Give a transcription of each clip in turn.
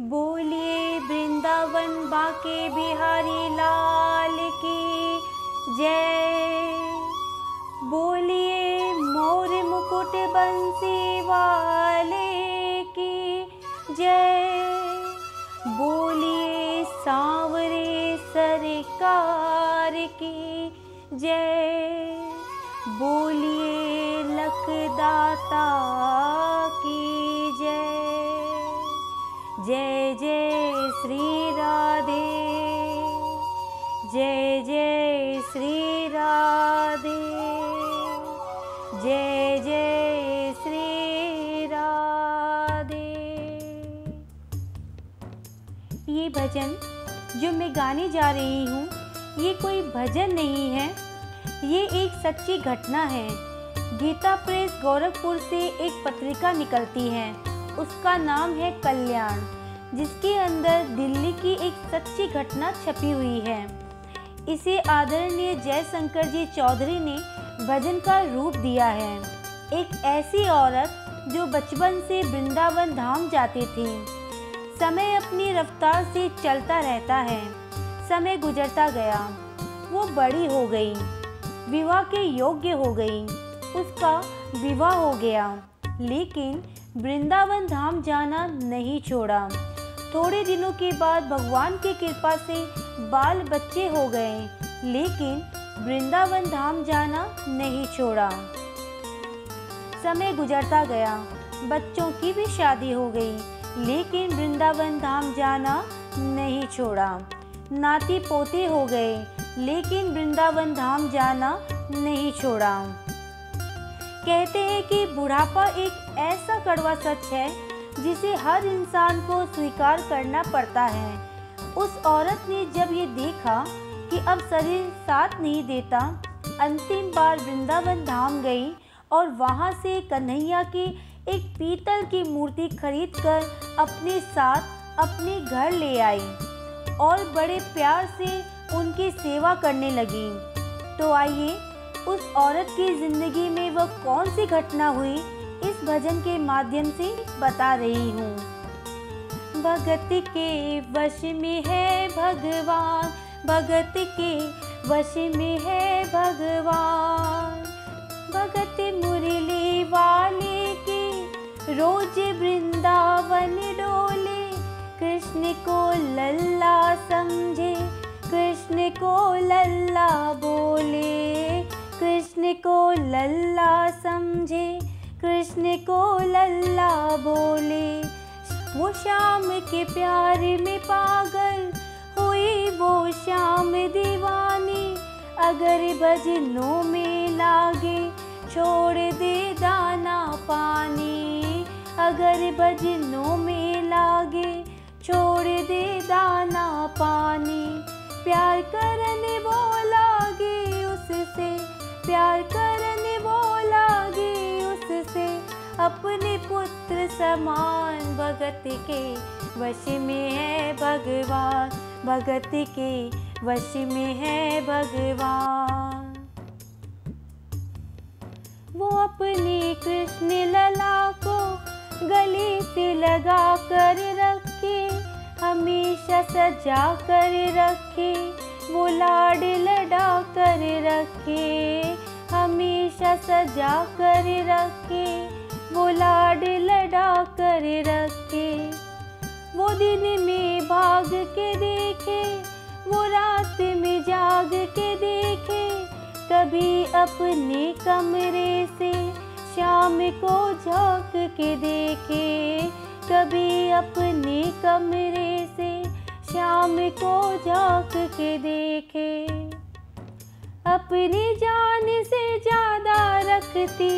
बोलिए वृंदावन बाके बिहारी लाल की जय। बोलिए मोर मुकुट बंसी वाले की जय। बोलिए सांवरे सरकार की जय। बोलिए लखदाता जय जय श्री राधे। जय जय श्री राधे। जय जय श्री राधे। ये भजन जो मैं गाने जा रही हूँ, ये कोई भजन नहीं है। ये एक सच्ची घटना है। गीता प्रेस गोरखपुर से एक पत्रिका निकलती है। उसका नाम है कल्याण। जिसके अंदर दिल्ली की एक सच्ची घटना छपी हुई है। इसे आदरणीय जयशंकर जी चौधरी ने भजन का रूप दिया है। एक ऐसी औरत जो बचपन से वृंदावन धाम जाती थी। समय अपनी रफ्तार से चलता रहता है। समय गुजरता गया। वो बड़ी हो गई। विवाह के योग्य हो गई। उसका विवाह हो गया। लेकिन वृंदावन धाम जाना नहीं छोड़ा। थोड़े दिनों के बाद भगवान की कृपा से बाल बच्चे हो गए, लेकिन वृंदावन धाम जाना नहीं छोड़ा। समय गुजरता गया, बच्चों की भी शादी हो गई, लेकिन वृंदावन धाम जाना नहीं छोड़ा। नाती पोते हो गए, लेकिन वृंदावन धाम जाना नहीं छोड़ा। कहते हैं कि बुढ़ापा एक ऐसा कड़वा सच है जिसे हर इंसान को स्वीकार करना पड़ता है। उस औरत ने जब ये देखा कि अब शरीर साथ नहीं देता, अंतिम बार वृंदावन धाम गई और वहाँ से कन्हैया की एक पीतल की मूर्ति खरीदकर अपने साथ अपने घर ले आई और बड़े प्यार से उनकी सेवा करने लगी। तो आइए, उस औरत की ज़िंदगी में वह कौन सी घटना हुई इस भजन के माध्यम से बता रही हूँ। भगत के वश में है भगवान। भगत के वश में है भगवान। भगत मुरली वाले के रोज वृंदावन डोले। कृष्ण को लल्ला समझे, कृष्ण को लल्ला बोले। कृष्ण को लल्ला समझे कृष्ण को लल्ला बोले, वो श्याम के प्यार में पागल हुई, वो श्याम दीवानी, अगर भजनों में लागे, छोड़ दे दाना पानी, अगर भजनों में लागे, छोड़ दे दाना पानी। प्यार करने वो लागे, उससे प्यार करने अपने पुत्र समान भगत के वश में है भगवान। भगत के वश में है भगवान। वो अपने कृष्ण लला को गले से लगा कर रखे, हमेशा सजा कर रखे, वो लाड लड़ा कर रखे, हमेशा सजा कर रखे। वो लाड लड़ा कर रखे, वो दिन में भाग के देखे, वो रात में जाग के देखे, कभी अपने कमरे से शाम को झाँक के देखे, कभी अपने कमरे से शाम को झाँक के देखे। अपनी जान से ज़्यादा रखती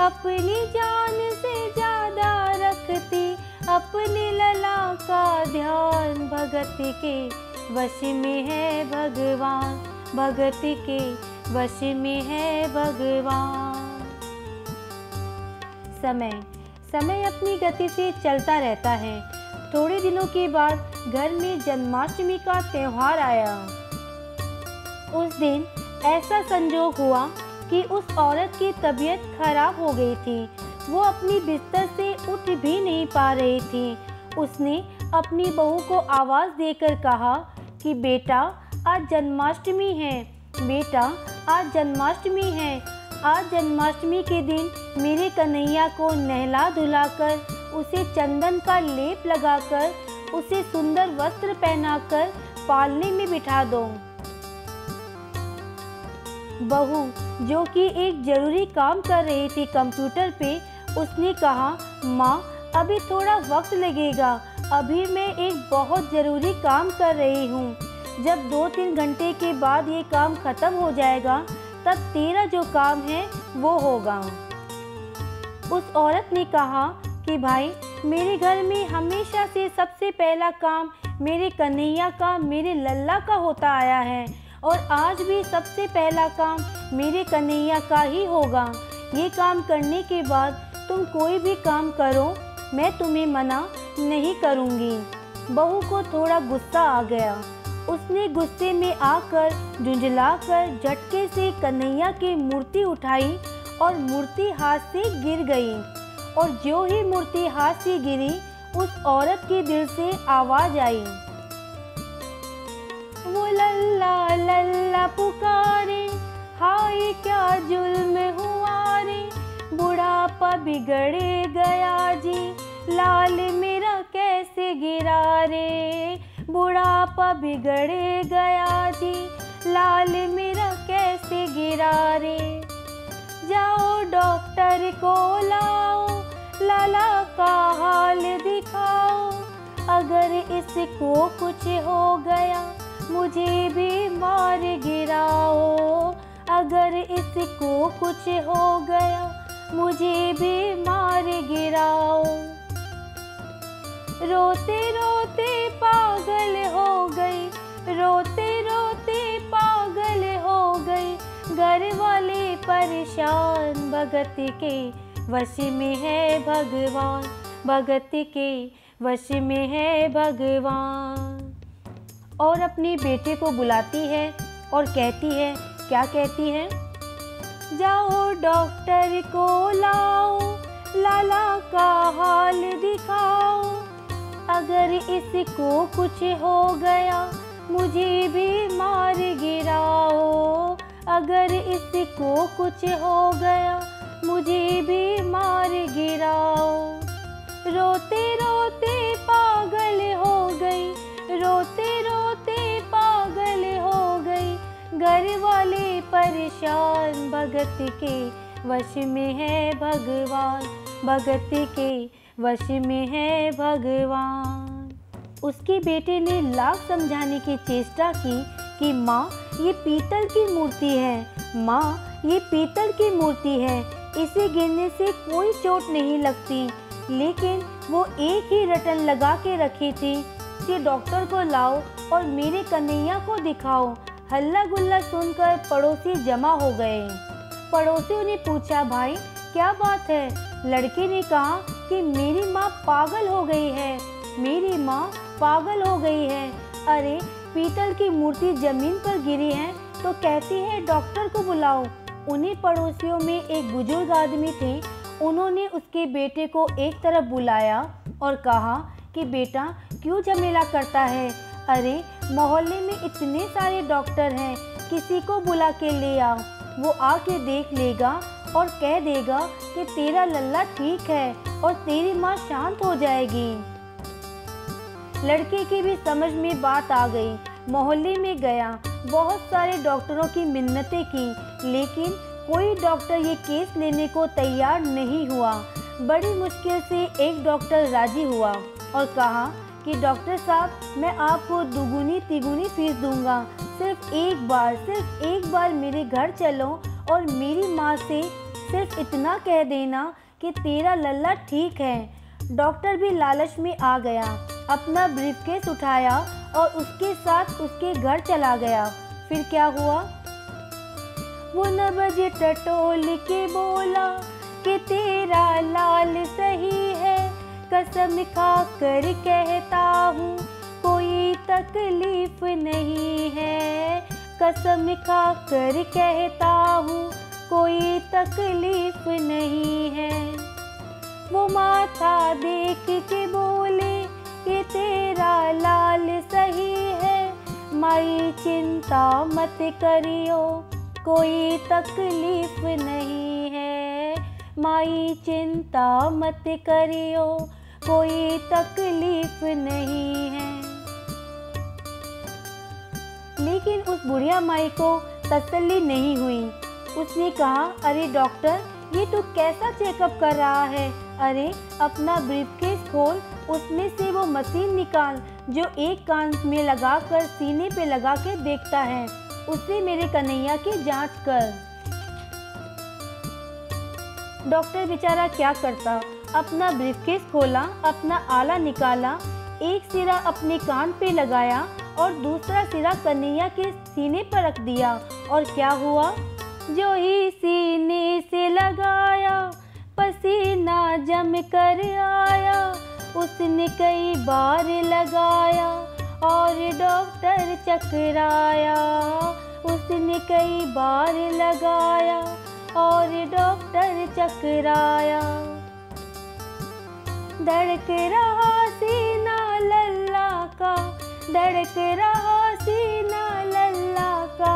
अपनी जान से ज़्यादा रखती, अपने लला का ध्यान भगत के वश में है भगवान, भगत के वश में है भगवान। समय समय अपनी गति से चलता रहता है। थोड़े दिनों के बाद घर में जन्माष्टमी का त्यौहार आया। उस दिन ऐसा संजोग हुआ कि उस औरत की तबीयत खराब हो गई थी। वो अपनी बिस्तर से उठ भी नहीं पा रही थी। उसने अपनी बहू को आवाज़ देकर कहा कि, बेटा, आज जन्माष्टमी है। बेटा, आज जन्माष्टमी है। आज जन्माष्टमी के दिन मेरे कन्हैया को नहला धुलाकर, उसे चंदन का लेप लगाकर, उसे सुंदर वस्त्र पहनाकर पालने में बिठा दो। बहू, जो कि एक ज़रूरी काम कर रही थी कंप्यूटर पे, उसने कहा, माँ, अभी थोड़ा वक्त लगेगा। अभी मैं एक बहुत ज़रूरी काम कर रही हूँ। जब दो तीन घंटे के बाद ये काम ख़त्म हो जाएगा, तब तेरा जो काम है, वो होगा। उस औरत ने कहा कि, भाई, मेरे घर में हमेशा से सबसे पहला काम मेरे कन्हैया का, मेरे लल्ला का होता आया है। और आज भी सबसे पहला काम मेरे कन्हैया का ही होगा। ये काम करने के बाद तुम कोई भी काम करो, मैं तुम्हें मना नहीं करूँगी। बहू को थोड़ा गुस्सा आ गया। उसने गुस्से में आकर झुंझलाकर झटके से कन्हैया की मूर्ति उठाई और मूर्ति हाथ से गिर गई। और जो ही मूर्ति हाथ से गिरी, उस औरत के दिल से आवाज़ आई। वो लल्ला बिगड़े गया जी। लाल मेरा कैसे गिरा रे? बुढ़ापा बिगड़े गया जी। लाल मेरा कैसे गिरा रे? जाओ डॉक्टर को लाओ, लाला का हाल दिखाओ। अगर इसको कुछ हो गया, मुझे भी मार गिराओ। अगर इसको कुछ हो गया मुझे भी मार गिराओ। रोते रोते पागल हो गई, रोते रोते पागल हो गई। घर वाले परेशान, भगत के वश में है भगवान, भगत के वश में है भगवान। और अपने बेटे को बुलाती है और कहती है, क्या कहती है? जाओ डॉक्टर को लाओ, लाला का हाल दिखाओ। अगर इसको कुछ हो गया, मुझे भी मार गिराओ। अगर इसको कुछ हो गया, मुझे भी मार गिराओ। रोते रोते पागल हो गई रोते रोते घर वाले परेशान, भगत के वश में है भगवान, भगत के वश में है भगवान। उसके बेटे ने लाख समझाने की चेष्टा की कि माँ, ये पीतल की मूर्ति है। माँ, ये पीतल की मूर्ति है। इसे गिरने से कोई चोट नहीं लगती। लेकिन वो एक ही रटन लगा के रखी थी। कि डॉक्टर को लाओ और मेरे कन्हैया को दिखाओ। हल्ला गुल्ला सुनकर पड़ोसी जमा हो गए। पड़ोसियों ने पूछा, भाई, क्या बात है? लड़के ने कहा कि मेरी माँ पागल हो गई है। मेरी माँ पागल हो गई है। अरे, पीतल की मूर्ति ज़मीन पर गिरी है तो कहती है डॉक्टर को बुलाओ? उन्हीं पड़ोसियों में एक बुज़ुर्ग आदमी थे। उन्होंने उसके बेटे को एक तरफ़ बुलाया और कहा कि, बेटा, क्यों झमेला करता है? अरे मोहल्ले में इतने सारे डॉक्टर हैं, किसी को बुला के ले आओ। वो आके देख लेगा और कह देगा कि तेरा लल्ला ठीक है और तेरी माँ शांत हो जाएगी। लड़के की भी समझ में बात आ गई। मोहल्ले में गया। बहुत सारे डॉक्टरों की मिन्नतें की, लेकिन कोई डॉक्टर ये केस लेने को तैयार नहीं हुआ। बड़ी मुश्किल से एक डॉक्टर राज़ी हुआ और कहा कि डॉक्टर साहब, मैं आपको दुगुनी तिगुनी फ़ीस दूँगा। सिर्फ़ एक बार, सिर्फ़ एक बार मेरे घर चलो और मेरी माँ से सिर्फ़ इतना कह देना कि तेरा लल्ला ठीक है। डॉक्टर भी लालच में आ गया, अपना ब्रीफकेस उठाया और उसके साथ उसके घर चला गया। फिर क्या हुआ? वो न बजे टटोल के बोला कि तेरा लाल सही कसम खा कर कहता हूँ, कोई तकलीफ़ नहीं है। कसम खा कर कहता हूँ, कोई तकलीफ़ नहीं है। वो माथा देख के बोले कि तेरा लाल सही है। माई चिंता मत करियो, कोई तकलीफ़ नहीं है। माई चिंता मत करियो कोई तकलीफ़ नहीं है। लेकिन उस बुढ़िया माई को तसल्ली नहीं हुई। उसने कहा, अरे डॉक्टर, ये तू कैसा चेकअप कर रहा है? अरे, अपना ब्रीफकेस खोल, उसमें से वो मशीन निकाल, जो एक कान में लगा कर सीने पे लगा के देखता है। उससे मेरे कन्हैया की जाँच कर। डॉक्टर बेचारा क्या करता? अपना ब्रीफकेस खोला, अपना आला निकाला, एक सिरा अपने कान पे लगाया और दूसरा सिरा कन्हैया के सीने पर रख दिया। और क्या हुआ? जो ही सीने से लगाया, पसीना जम कर आया, उसने कई बार लगाया और डॉक्टर चकराया। उसने कई बार लगाया और डॉक्टर चकराया। धड़क रहा सीना लल्ला का, धड़क रहा सीना लल्ला का।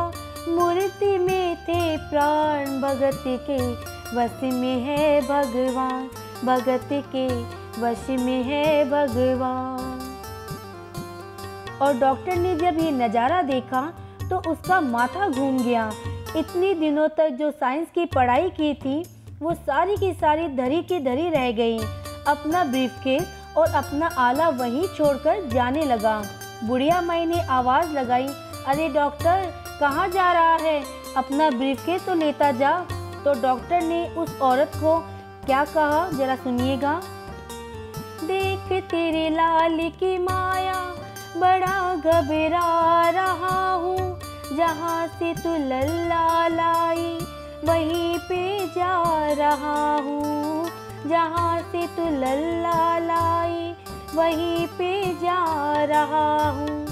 मूर्ति में थे प्राण, भगत के वश में है भगवान, भगत के वश में है भगवान। और डॉक्टर ने जब ये नज़ारा देखा तो उसका माथा घूम गया। इतने दिनों तक जो साइंस की पढ़ाई की थी, वो सारी की सारी धरी की धरी रह गई। अपना ब्रीफकेस और अपना आला वहीं छोड़कर जाने लगा। बुढ़िया माई ने आवाज़ लगाई, अरे डॉक्टर कहाँ जा रहा है? अपना ब्रीफकेस तो लेता जा। तो डॉक्टर ने उस औरत को, क्या कहा? जरा सुनिएगा। देख तेरे लाल की माया, बड़ा घबरा रहा हूँ। जहाँ से तू लल्ला लाई, वहीं पे जा रहा हूँ। जहाँ से तू लल्ला लाई, वहीं पे जा रहा हूँ।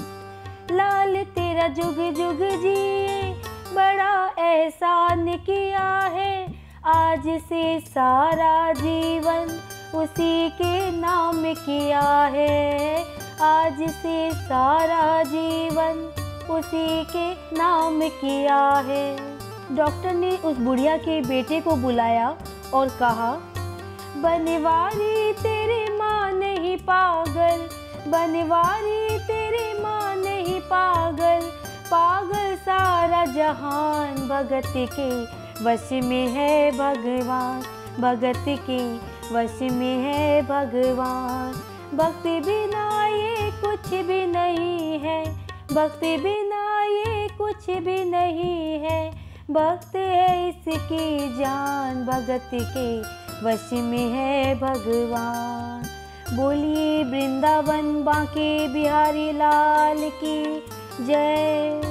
लाल तेरा जुग जुग जिए बड़ा एहसान किया है। आज से सारा जीवन उसी के नाम किया है। आज से सारा जीवन उसी के नाम किया है। डॉक्टर ने उस बुढ़िया के बेटे को बुलाया और कहा बनवारी तेरी माँ नहीं पागल, बनवारी तेरी माँ नहीं पागल। पागल सारा जहान भगत के वश में है भगवान, भगत के वश में है भगवान। भक्ति बिना ये कुछ भी नहीं है, भक्ति बिना ये कुछ भी नहीं है। भक्त है इसकी जान भगत के वश में है भगवान। बोलिए वृंदावन बांके बिहारी लाल की जय।